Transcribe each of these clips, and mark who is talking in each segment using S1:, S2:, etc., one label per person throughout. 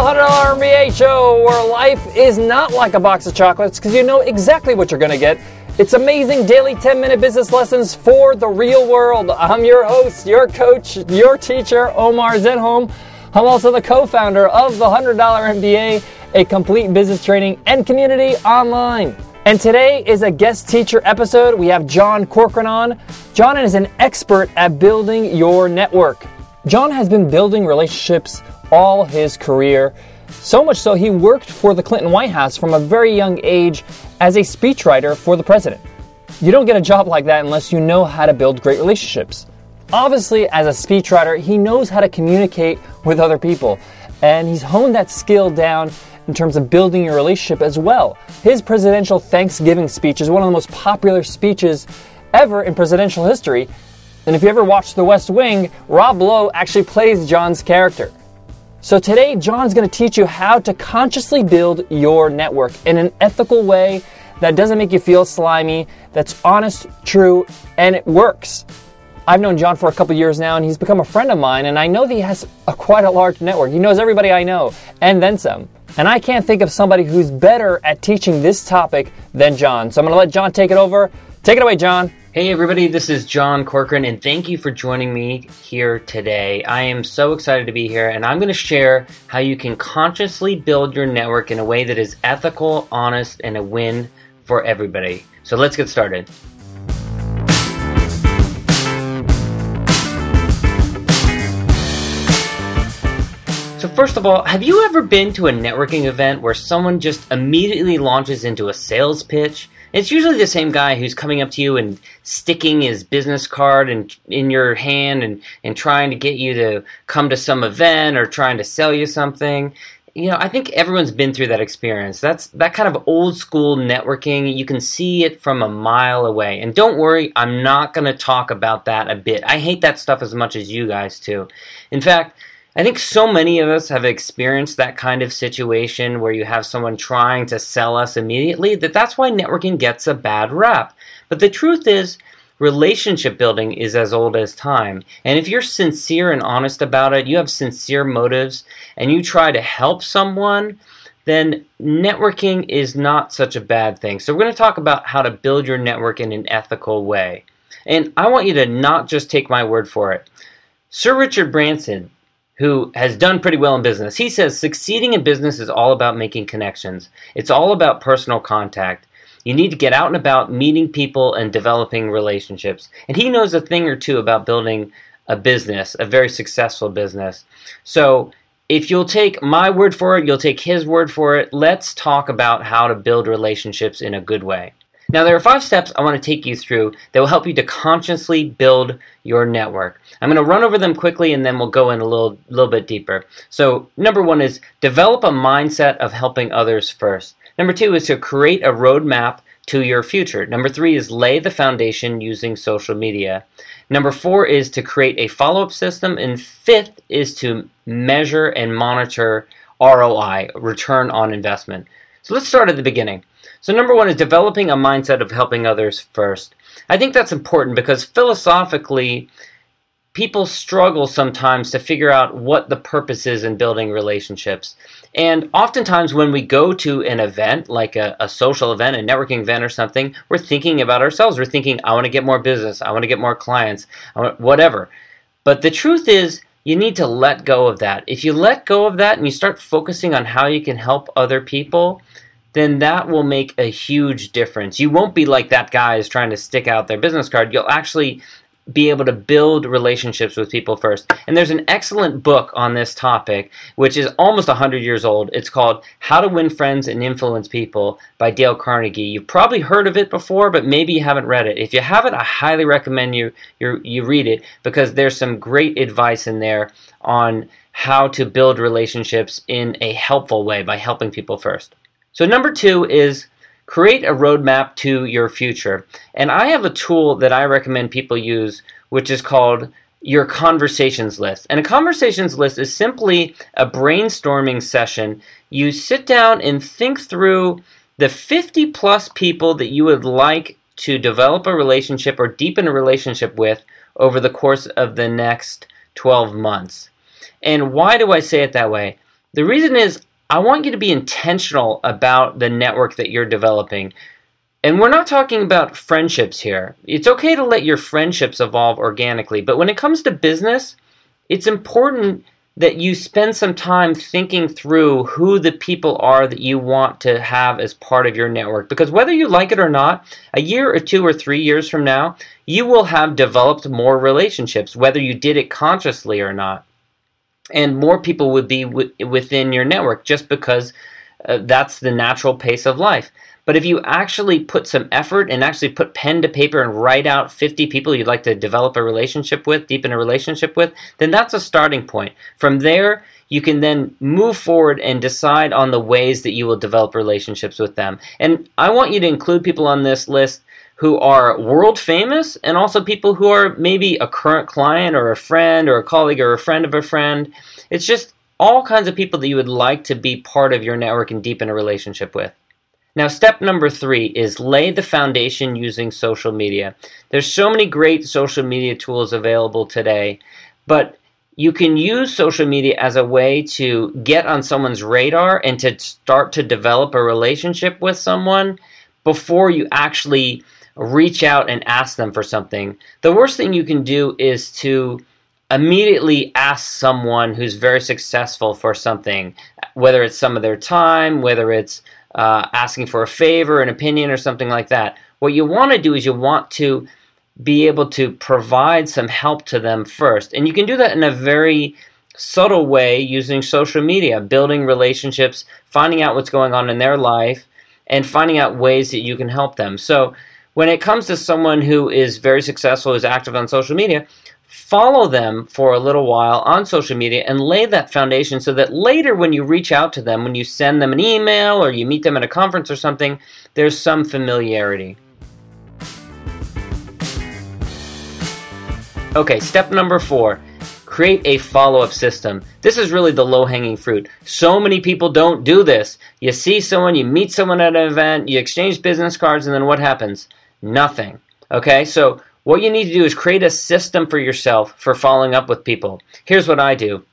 S1: $100 MBA show where life is not like a box of chocolates because you know exactly what you're going to get. It's amazing daily 10 minute business lessons for the real world. I'm your host, your coach, your teacher, Omar Zenhom. I'm also the co founder of the $100 MBA, a complete business training and community online. And today is a guest teacher episode. We have John Corcoran on. John is an expert at building your network. John has been building relationships all his career, so much so he worked for the Clinton White House from a very young age as a speechwriter for the president. You don't get a job like that unless you know how to build great relationships. Obviously, as a speechwriter, he knows how to communicate with other people, and he's honed that skill down in terms of building your relationship as well. His presidential Thanksgiving speech is one of the most popular speeches ever in presidential history. And if you ever watched The West Wing, Rob Lowe actually plays John's character. So today, John's going to teach you how to consciously build your network in an ethical way that doesn't make you feel slimy, that's honest, true, and it works. I've known John for a couple years now, and he's become a friend of mine, and I know that he has a, quite a large network. He knows everybody I know, and then some. And I can't think of somebody who's better at teaching this topic than John. So I'm going to let John take it over. Take it away, John.
S2: Hey, everybody, this is John Corcoran, and thank you for joining me here today. I am so excited to be here, and I'm going to share how you can consciously build your network in a way that is ethical, honest, and a win for everybody. So let's get started. So, first of all, have you ever been to a networking event where someone just immediately launches into a sales pitch? It's usually the same guy who's coming up to you and sticking his business card in, in your hand and, and trying to get you to come to some event or trying to sell you something. You know, I think everyone's been through that experience. That's that kind of old school networking. You can see it from a mile away. And don't worry, I'm not going to talk about that a bit. I hate that stuff as much as you guys too. In fact, I think so many of us have experienced that kind of situation where you have someone trying to sell us immediately that that's why networking gets a bad rap. But the truth is, relationship building is as old as time. And if you're sincere and honest about it, you have sincere motives, and you try to help someone, then networking is not such a bad thing. So, we're going to talk about how to build your network in an ethical way. And I want you to not just take my word for it. Sir Richard Branson who has done pretty well in business. He says succeeding in business is all about making connections. It's all about personal contact. You need to get out and about meeting people and developing relationships. And he knows a thing or two about building a business, a very successful business. So, if you'll take my word for it, you'll take his word for it. Let's talk about how to build relationships in a good way. Now, there are five steps I want to take you through that will help you to consciously build your network. I'm going to run over them quickly and then we'll go in a little, little bit deeper. So, number one is develop a mindset of helping others first. Number two is to create a roadmap to your future. Number three is lay the foundation using social media. Number four is to create a follow up system. And fifth is to measure and monitor ROI, return on investment. So let's start at the beginning. So, number one is developing a mindset of helping others first. I think that's important because philosophically, people struggle sometimes to figure out what the purpose is in building relationships. And oftentimes, when we go to an event, like a, a, social event, a networking event, or something, we're thinking about ourselves. We're thinking, I want to get more business, I want to get more clients, whatever. But the truth is, you need to let go of that. If you let go of that and you start focusing on how you can help other people, then that will make a huge difference. You won't be like that guy is trying to stick out their business card. You'll actually be able to build relationships with people first. And there's an excellent book on this topic, which is almost 100 years old. It's called How to Win Friends and Influence People by Dale Carnegie. You've probably heard of it before, but maybe you haven't read it. If you haven't, I highly recommend you, you, you read it because there's some great advice in there on how to build relationships in a helpful way by helping people first. So, number two is create a roadmap to your future. And I have a tool that I recommend people use, which is called your conversations list. And a conversations list is simply a brainstorming session. You sit down and think through the 50 plus people that you would like to develop a relationship or deepen a relationship with over the course of the next 12 months. And why do I say it that way? The reason is I want you to be intentional about the network that you're developing. And we're not talking about friendships here. It's okay to let your friendships evolve organically, but when it comes to business, it's important that you spend some time thinking through who the people are that you want to have as part of your network. Because whether you like it or not, a year or two or three years from now, you will have developed more relationships, whether you did it consciously or not. And more people would be w- within your network just because uh, that's the natural pace of life. But if you actually put some effort and actually put pen to paper and write out 50 people you'd like to develop a relationship with, deepen a relationship with, then that's a starting point. From there, you can then move forward and decide on the ways that you will develop relationships with them. And I want you to include people on this list who are world famous and also people who are maybe a current client or a friend or a colleague or a friend of a friend. It's just all kinds of people that you would like to be part of your network and deepen a relationship with. Now, step number three is lay the foundation using social media. There's so many great social media tools available today, but you can use social media as a way to get on someone's radar and to start to develop a relationship with someone before you actually reach out and ask them for something. The worst thing you can do is to immediately ask someone who's very successful for something, whether it's some of their time, whether it's uh, asking for a favor, an opinion, or something like that. What you want to do is you want to be able to provide some help to them first. And you can do that in a very subtle way using social media, building relationships, finding out what's going on in their life, and finding out ways that you can help them. So, when it comes to someone who is very successful, who's active on social media, follow them for a little while on social media and lay that foundation so that later when you reach out to them, when you send them an email or you meet them at a conference or something, there's some familiarity. Okay, step number four create a follow up system. This is really the low hanging fruit. So many people don't do this. You see someone, you meet someone at an event, you exchange business cards, and then what happens? Nothing. Okay, so what you need to do is create a system for yourself for following up with people. Here's what I do.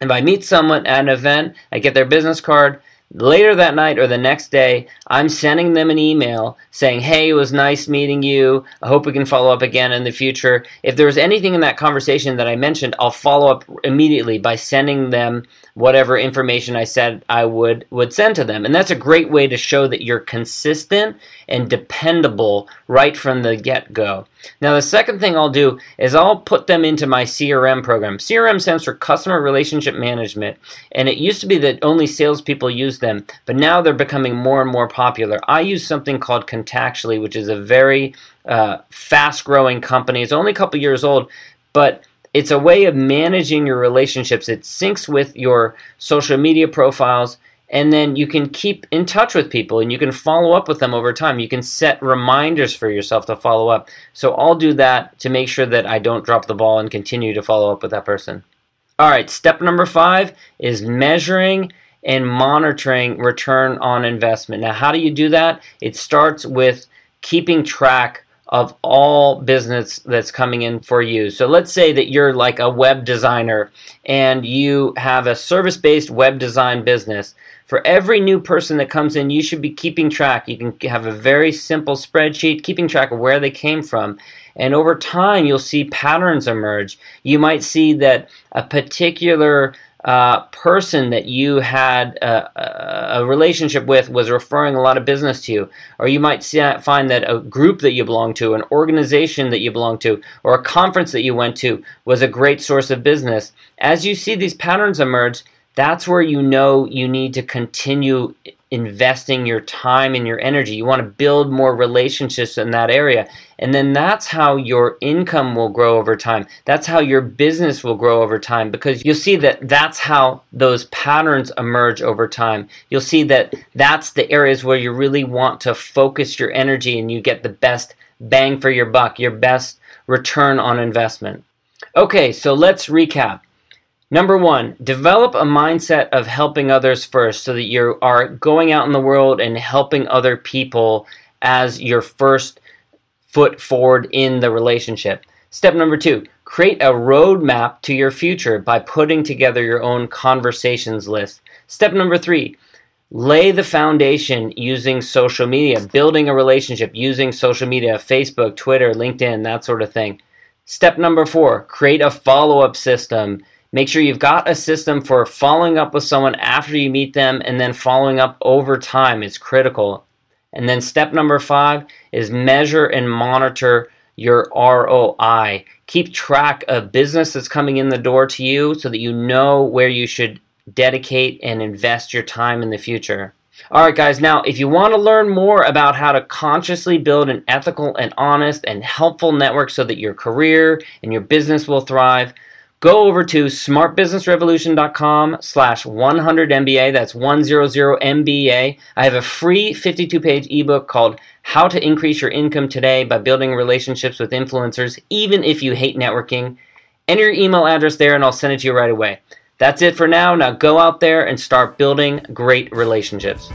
S2: If I meet someone at an event, I get their business card, later that night or the next day, I'm sending them an email saying, Hey, it was nice meeting you. I hope we can follow up again in the future. If there was anything in that conversation that I mentioned, I'll follow up immediately by sending them whatever information I said I would would send to them. And that's a great way to show that you're consistent and dependable right from the get-go. Now the second thing I'll do is I'll put them into my CRM program. CRM stands for Customer Relationship Management, and it used to be that only salespeople use them, but now they're becoming more and more popular. I use something called Contactually, which is a very uh, fast-growing company. It's only a couple years old, but it's a way of managing your relationships. It syncs with your social media profiles, and then you can keep in touch with people and you can follow up with them over time. You can set reminders for yourself to follow up. So I'll do that to make sure that I don't drop the ball and continue to follow up with that person. All right, step number five is measuring and monitoring return on investment. Now, how do you do that? It starts with keeping track of all business that's coming in for you. So let's say that you're like a web designer and you have a service based web design business. For every new person that comes in, you should be keeping track. You can have a very simple spreadsheet, keeping track of where they came from. And over time, you'll see patterns emerge. You might see that a particular uh, person that you had a, a, relationship with was referring a lot of business to you, or you might find that a group that you belong to, an organization that you belong to, or a conference that you went to was a great source of business. As you see these patterns emerge, that's where you know you need to continue investing your time and your energy. You want to build more relationships in that area. And then that's how your income will grow over time. That's how your business will grow over time because you'll see that that's how those patterns emerge over time. You'll see that that's the areas where you really want to focus your energy and you get the best bang for your buck, your best return on investment. Okay, so let's recap. Number one, develop a mindset of helping others first so that you are going out in the world and helping other people as your first foot forward in the relationship. Step number two, create a roadmap to your future by putting together your own conversations list. Step number three, lay the foundation using social media, building a relationship using social media, Facebook, Twitter, LinkedIn, that sort of thing. Step number four, create a follow up system. Make sure you've got a system for following up with someone after you meet them and then following up over time. It's critical. And then step number five is measure and monitor your ROI. Keep track of business that's coming in the door to you so that you know where you should dedicate and invest your time in the future. All right, guys, now if you want to learn more about how to consciously build an ethical and honest and helpful network so that your career and your business will thrive, go over to smartbusinessrevolution.com slash 100MBA. That's 100MBA. I have a free 52-page ebook called How to Increase Your Income Today by Building Relationships with Influencers, even if you hate networking. Enter your email address there and I'll send it to you right away. That's it for now. Now go out there and start building great relationships.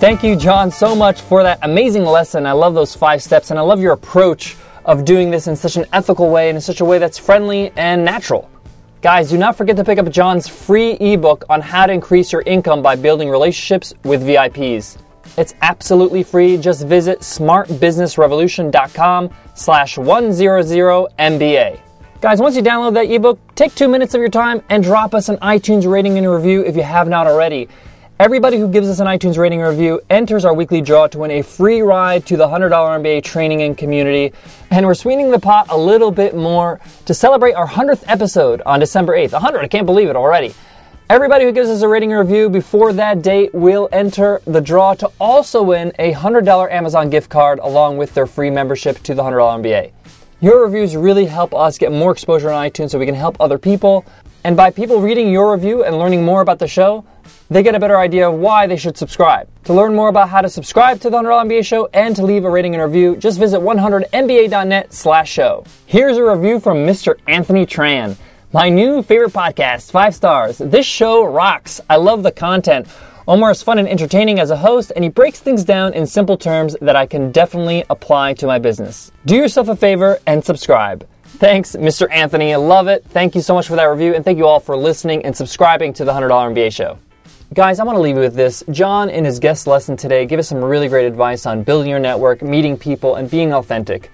S1: Thank you, John, so much for that amazing lesson. I love those five steps, and I love your approach of doing this in such an ethical way and in such a way that's friendly and natural. Guys, do not forget to pick up John's free ebook on how to increase your income by building relationships with VIPs. It's absolutely free. Just visit smartbusinessrevolution.com slash 100MBA. Guys, once you download that ebook, take two minutes of your time and drop us an iTunes rating and review if you have not already. Everybody who gives us an iTunes rating or review enters our weekly draw to win a free ride to the $100 MBA training and community. And we're sweetening the pot a little bit more to celebrate our 100th episode on December 8th. 100, I can't believe it already. Everybody who gives us a rating or review before that date will enter the draw to also win a $100 Amazon gift card along with their free membership to the $100 MBA. Your reviews really help us get more exposure on iTunes so we can help other people. And by people reading your review and learning more about the show, they get a better idea of why they should subscribe. To learn more about how to subscribe to the $100 MBA show and to leave a rating and review, just visit 100mba.net slash show. Here's a review from Mr. Anthony Tran. My new favorite podcast, five stars. This show rocks. I love the content. Omar is fun and entertaining as a host, and he breaks things down in simple terms that I can definitely apply to my business. Do yourself a favor and subscribe. Thanks, Mr. Anthony. I love it. Thank you so much for that review, and thank you all for listening and subscribing to the $100 MBA show. Guys, I want to leave you with this. John, in his guest lesson today, gave us some really great advice on building your network, meeting people, and being authentic.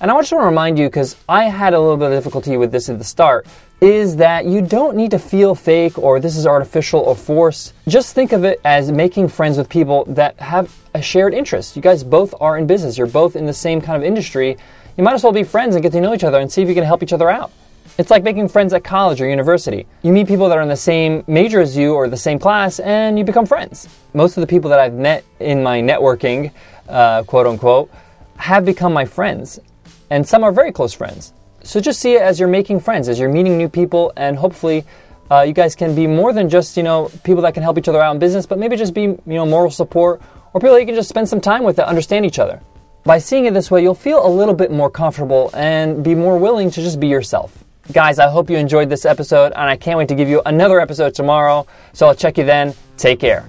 S1: And I just want to remind you, because I had a little bit of difficulty with this at the start, is that you don't need to feel fake or this is artificial or forced. Just think of it as making friends with people that have a shared interest. You guys both are in business, you're both in the same kind of industry. You might as well be friends and get to know each other and see if you can help each other out. It's like making friends at college or university. You meet people that are in the same major as you or the same class and you become friends. Most of the people that I've met in my networking, uh, quote unquote, have become my friends. And some are very close friends. So just see it as you're making friends, as you're meeting new people, and hopefully uh, you guys can be more than just you know people that can help each other out in business, but maybe just be you know moral support or people that you can just spend some time with that understand each other. By seeing it this way, you'll feel a little bit more comfortable and be more willing to just be yourself. Guys, I hope you enjoyed this episode, and I can't wait to give you another episode tomorrow. So I'll check you then. Take care.